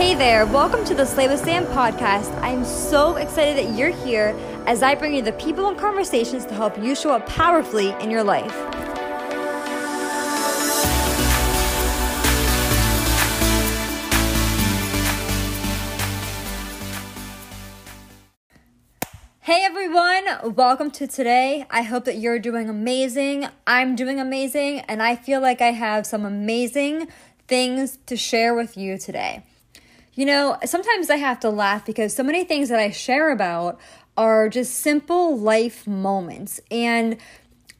Hey there, welcome to the Slay with Sam podcast. I'm so excited that you're here as I bring you the people and conversations to help you show up powerfully in your life. Hey everyone, welcome to today. I hope that you're doing amazing. I'm doing amazing, and I feel like I have some amazing things to share with you today. You know, sometimes I have to laugh because so many things that I share about are just simple life moments. And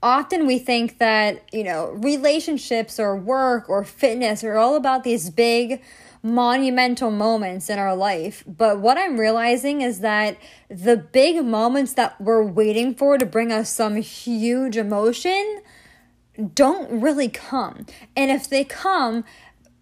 often we think that, you know, relationships or work or fitness are all about these big, monumental moments in our life. But what I'm realizing is that the big moments that we're waiting for to bring us some huge emotion don't really come. And if they come,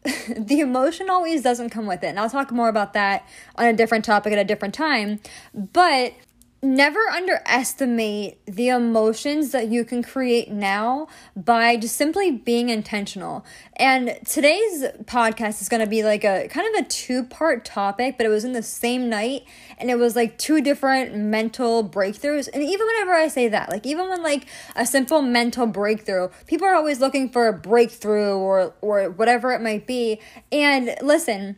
the emotion always doesn't come with it. And I'll talk more about that on a different topic at a different time. But never underestimate the emotions that you can create now by just simply being intentional. And today's podcast is going to be like a kind of a two part topic, but it was in the same night and it was like two different mental breakthroughs. And even whenever I say that, like even when like a simple mental breakthrough, people are always looking for a breakthrough or or whatever it might be. And listen,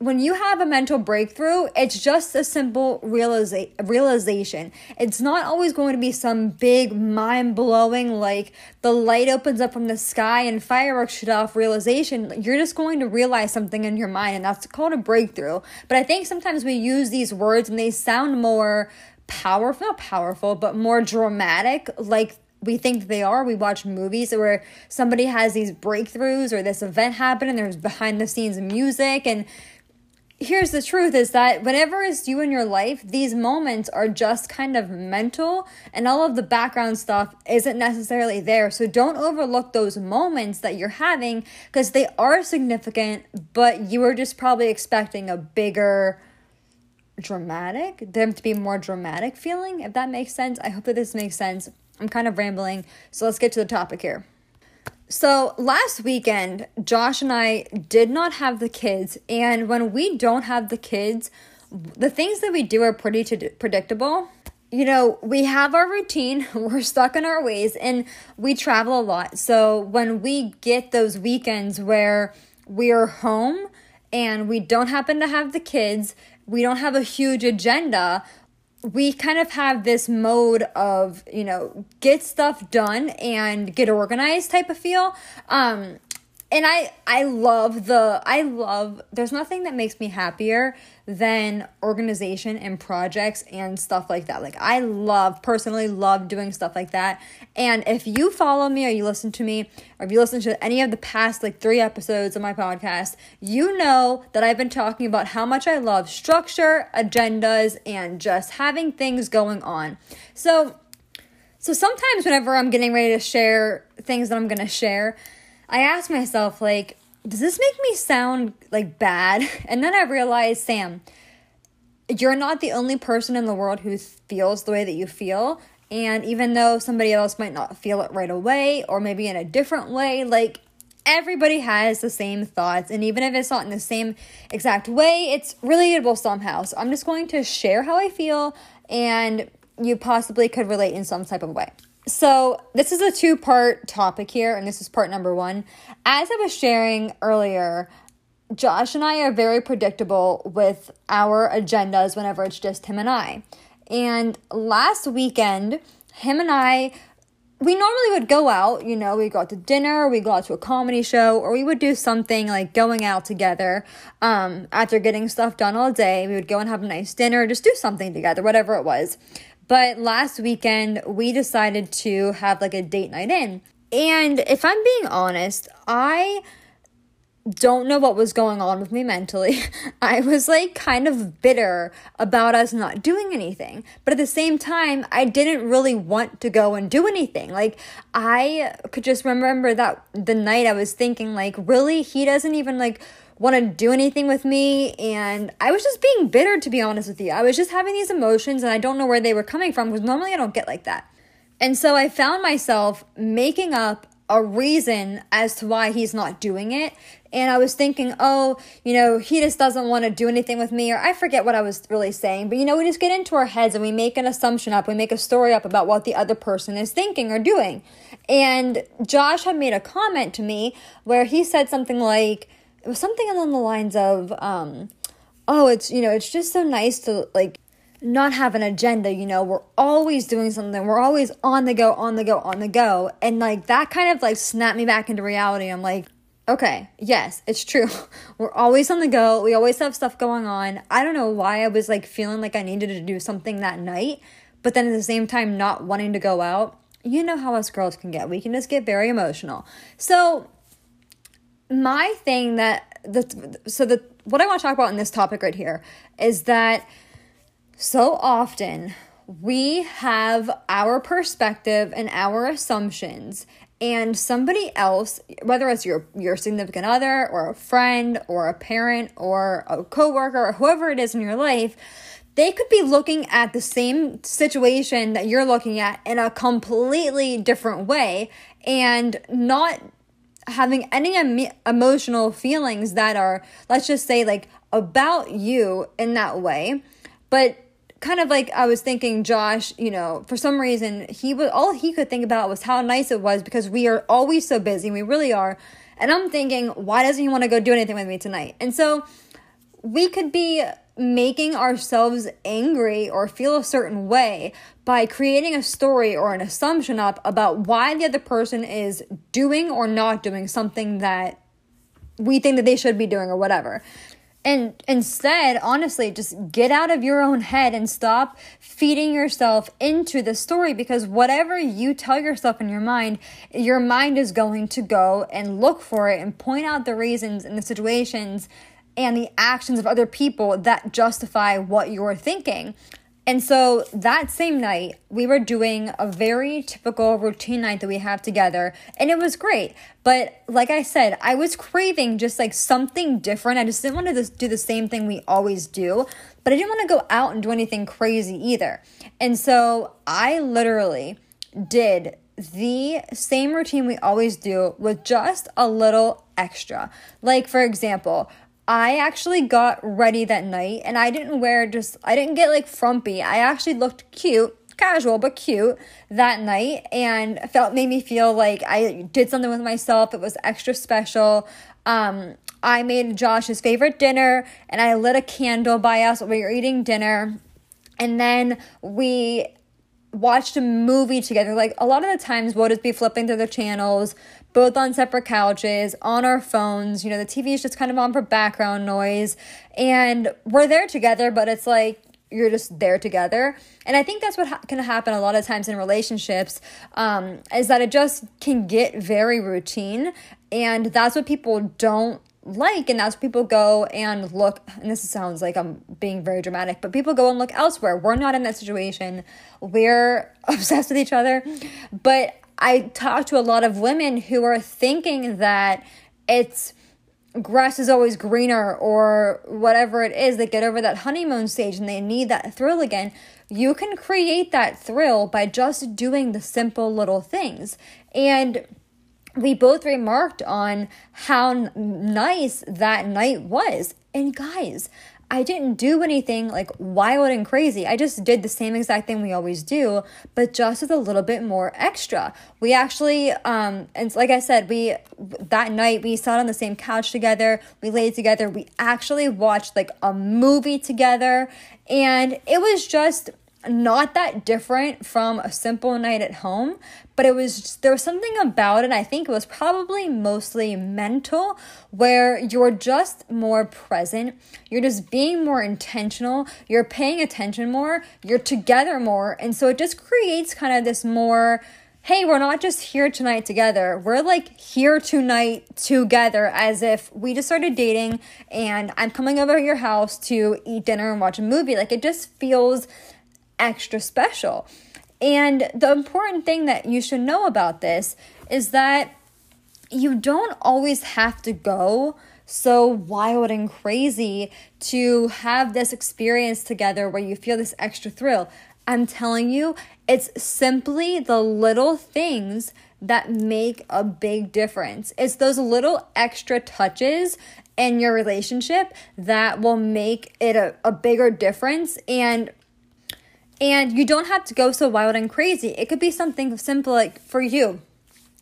when you have a mental breakthrough, it's just a simple realiza- realization. It's not always going to be some big, mind blowing, like the light opens up from the sky and fireworks shoot off realization. You're just going to realize something in your mind, and that's called a breakthrough. But I think sometimes we use these words and they sound more powerful, not powerful, but more dramatic, like we think they are. We watch movies where somebody has these breakthroughs or this event happen and there's behind the scenes music and here's the truth is that whenever it's you in your life, these moments are just kind of mental and all of the background stuff isn't necessarily there. So don't overlook those moments that you're having because they are significant, but you were just probably expecting a bigger dramatic, them to be more dramatic feeling, if that makes sense. I hope that this makes sense. I'm kind of rambling. So let's get to the topic here. So last weekend, Josh and I did not have the kids. And when we don't have the kids, the things that we do are pretty t- predictable. You know, we have our routine, we're stuck in our ways, and we travel a lot. So when we get those weekends where we are home and we don't happen to have the kids, we don't have a huge agenda, we kind of have this mode of you know get stuff done and get organized type of feel. Um and i i love the i love there's nothing that makes me happier than organization and projects and stuff like that. Like i love personally love doing stuff like that. And if you follow me or you listen to me or if you listen to any of the past like three episodes of my podcast you know that i've been talking about how much i love structure agendas and just having things going on. So so sometimes whenever i'm getting ready to share things that i'm going to share I asked myself, like, does this make me sound like bad? And then I realized, Sam, you're not the only person in the world who feels the way that you feel. And even though somebody else might not feel it right away or maybe in a different way, like everybody has the same thoughts. And even if it's not in the same exact way, it's relatable somehow. So I'm just going to share how I feel and you possibly could relate in some type of way. So, this is a two part topic here, and this is part number one. As I was sharing earlier, Josh and I are very predictable with our agendas whenever it's just him and I. And last weekend, him and I, we normally would go out, you know, we go out to dinner, we go out to a comedy show, or we would do something like going out together um, after getting stuff done all day. We would go and have a nice dinner, just do something together, whatever it was. But last weekend, we decided to have like a date night in. And if I'm being honest, I don't know what was going on with me mentally. I was like kind of bitter about us not doing anything. But at the same time, I didn't really want to go and do anything. Like I could just remember that the night I was thinking like really he doesn't even like want to do anything with me. And I was just being bitter, to be honest with you. I was just having these emotions and I don't know where they were coming from because normally I don't get like that. And so I found myself making up a reason as to why he's not doing it. And I was thinking, oh, you know, he just doesn't want to do anything with me, or I forget what I was really saying. But, you know, we just get into our heads and we make an assumption up, we make a story up about what the other person is thinking or doing. And Josh had made a comment to me where he said something like, it was something along the lines of, um, oh, it's, you know, it's just so nice to like not have an agenda, you know, we're always doing something. We're always on the go, on the go, on the go. And like that kind of like snapped me back into reality. I'm like, okay, yes, it's true. We're always on the go. We always have stuff going on. I don't know why I was like feeling like I needed to do something that night, but then at the same time not wanting to go out. You know how us girls can get. We can just get very emotional. So my thing that the so the what I want to talk about in this topic right here is that so often we have our perspective and our assumptions and somebody else whether it's your your significant other or a friend or a parent or a coworker or whoever it is in your life they could be looking at the same situation that you're looking at in a completely different way and not having any em- emotional feelings that are let's just say like about you in that way but kind of like I was thinking, Josh, you know, for some reason he was all he could think about was how nice it was because we are always so busy. We really are. And I'm thinking, why doesn't he want to go do anything with me tonight? And so we could be making ourselves angry or feel a certain way by creating a story or an assumption up about why the other person is doing or not doing something that we think that they should be doing or whatever. And instead, honestly, just get out of your own head and stop feeding yourself into the story because whatever you tell yourself in your mind, your mind is going to go and look for it and point out the reasons and the situations and the actions of other people that justify what you're thinking. And so that same night, we were doing a very typical routine night that we have together, and it was great. But like I said, I was craving just like something different. I just didn't want to do the same thing we always do, but I didn't want to go out and do anything crazy either. And so I literally did the same routine we always do with just a little extra. Like, for example, I actually got ready that night and I didn't wear just, I didn't get like frumpy. I actually looked cute, casual, but cute that night and felt, made me feel like I did something with myself. It was extra special. Um, I made Josh's favorite dinner and I lit a candle by us while we were eating dinner. And then we watched a movie together. Like a lot of the times we'll just be flipping through the channels, both on separate couches, on our phones. You know, the TV is just kind of on for background noise. And we're there together, but it's like you're just there together. And I think that's what ha- can happen a lot of times in relationships um, is that it just can get very routine. And that's what people don't like and that's people go and look and this sounds like i'm being very dramatic but people go and look elsewhere we're not in that situation we're obsessed with each other but i talk to a lot of women who are thinking that it's grass is always greener or whatever it is. They get over that honeymoon stage and they need that thrill again. You can create that thrill by just doing the simple little things. And we both remarked on how nice that night was. And guys, I didn't do anything like wild and crazy. I just did the same exact thing we always do, but just with a little bit more extra. We actually, um, and like I said, we that night we sat on the same couch together. We laid together. We actually watched like a movie together, and it was just not that different from a simple night at home, but it was just, there was something about it. I think it was probably mostly mental, where you're just more present, you're just being more intentional, you're paying attention more, you're together more, and so it just creates kind of this more hey, we're not just here tonight together. We're like here tonight together as if we just started dating and I'm coming over to your house to eat dinner and watch a movie. Like it just feels extra special. And the important thing that you should know about this is that you don't always have to go so wild and crazy to have this experience together where you feel this extra thrill. I'm telling you, it's simply the little things that make a big difference. It's those little extra touches in your relationship that will make it a, a bigger difference and and you don't have to go so wild and crazy. It could be something simple like for you.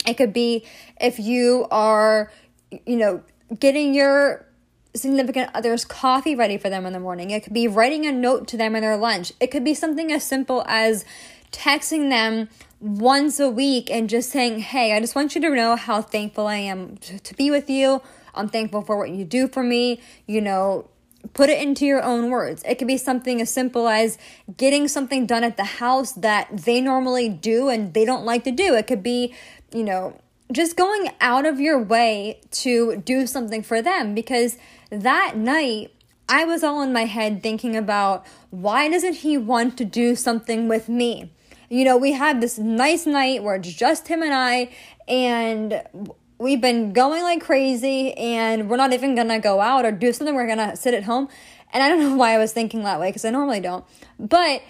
It could be if you are, you know, getting your significant other's coffee ready for them in the morning. It could be writing a note to them in their lunch. It could be something as simple as texting them once a week and just saying, Hey, I just want you to know how thankful I am to be with you. I'm thankful for what you do for me. You know, put it into your own words. It could be something as simple as getting something done at the house that they normally do and they don't like to do. It could be, you know, just going out of your way to do something for them because that night I was all in my head thinking about why doesn't he want to do something with me? You know, we had this nice night where it's just him and I, and we've been going like crazy, and we're not even gonna go out or do something. We're gonna sit at home. And I don't know why I was thinking that way because I normally don't. But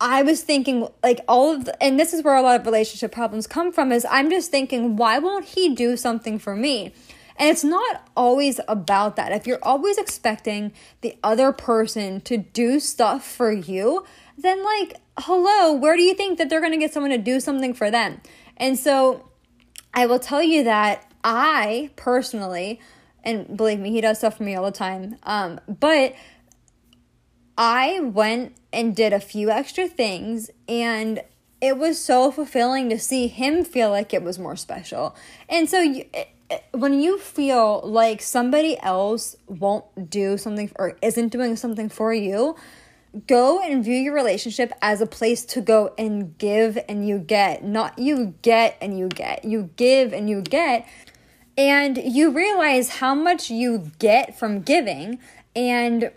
I was thinking, like, all of the, and this is where a lot of relationship problems come from, is I'm just thinking, why won't he do something for me? And it's not always about that. If you're always expecting the other person to do stuff for you, then, like, hello, where do you think that they're to get someone to do something for them? And so I will tell you that I personally, and believe me, he does stuff for me all the time, um, but I went and did a few extra things and it was so fulfilling to see him feel like it was more special. And so you, when you feel like somebody else won't do something or isn't doing something for you, go and view your relationship as a place to go and give and you get, not you get and you get. You give and you get. And you realize how much you get from giving. And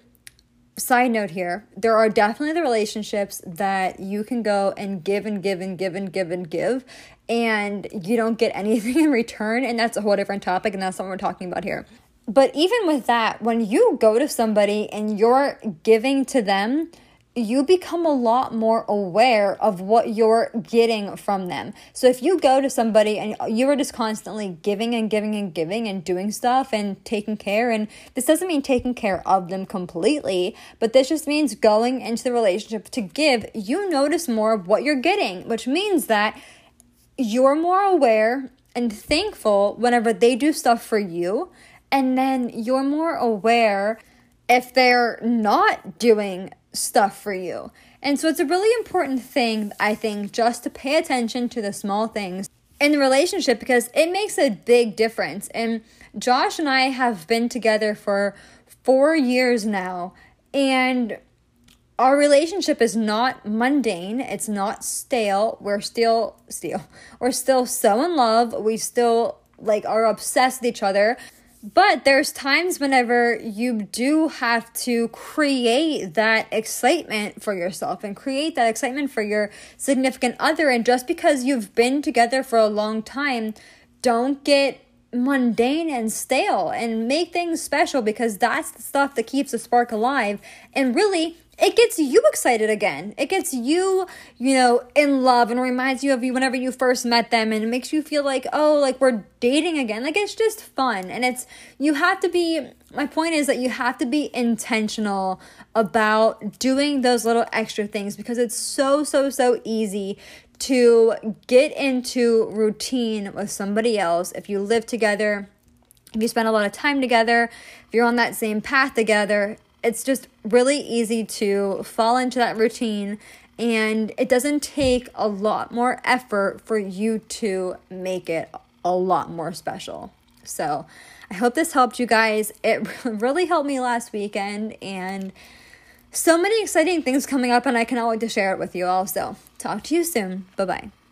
side note here there are definitely the relationships that you can go and give and give and give and give and give and you don't get anything in return and that's a whole different topic and that's what we're talking about here but even with that when you go to somebody and you're giving to them you become a lot more aware of what you're getting from them. So if you go to somebody and you are just constantly giving and giving and giving and doing stuff and taking care, and this doesn't mean taking care of them completely, but this just means going into the relationship to give, you notice more of what you're getting, which means that you're more aware and thankful whenever they do stuff for you. And then you're more aware if they're not doing stuff for you. And so it's a really important thing, I think, just to pay attention to the small things in the relationship because it makes a big difference. And Josh and I have been together for four years now, and our relationship is not mundane, it's not stale. We're still still we're still so in love. We still like are obsessed with each other. But there's times whenever you do have to create that excitement for yourself and create that excitement for your significant other. And just because you've been together for a long time, don't get mundane and stale and make things special because that's the stuff that keeps the spark alive. And really, it gets you excited again. It gets you, you know, in love and reminds you of you whenever you first met them and it makes you feel like, oh, like we're dating again. Like it's just fun. And it's, you have to be, my point is that you have to be intentional about doing those little extra things because it's so, so, so easy to get into routine with somebody else if you live together. If you spend a lot of time together, if you're on that same path together, it's just really easy to fall into that routine and it doesn't take a lot more effort for you to make it a lot more special. So, I hope this helped you guys. It really helped me last weekend and so many exciting things coming up and I cannot wait to share it with you also. Talk to you soon. Bye-bye.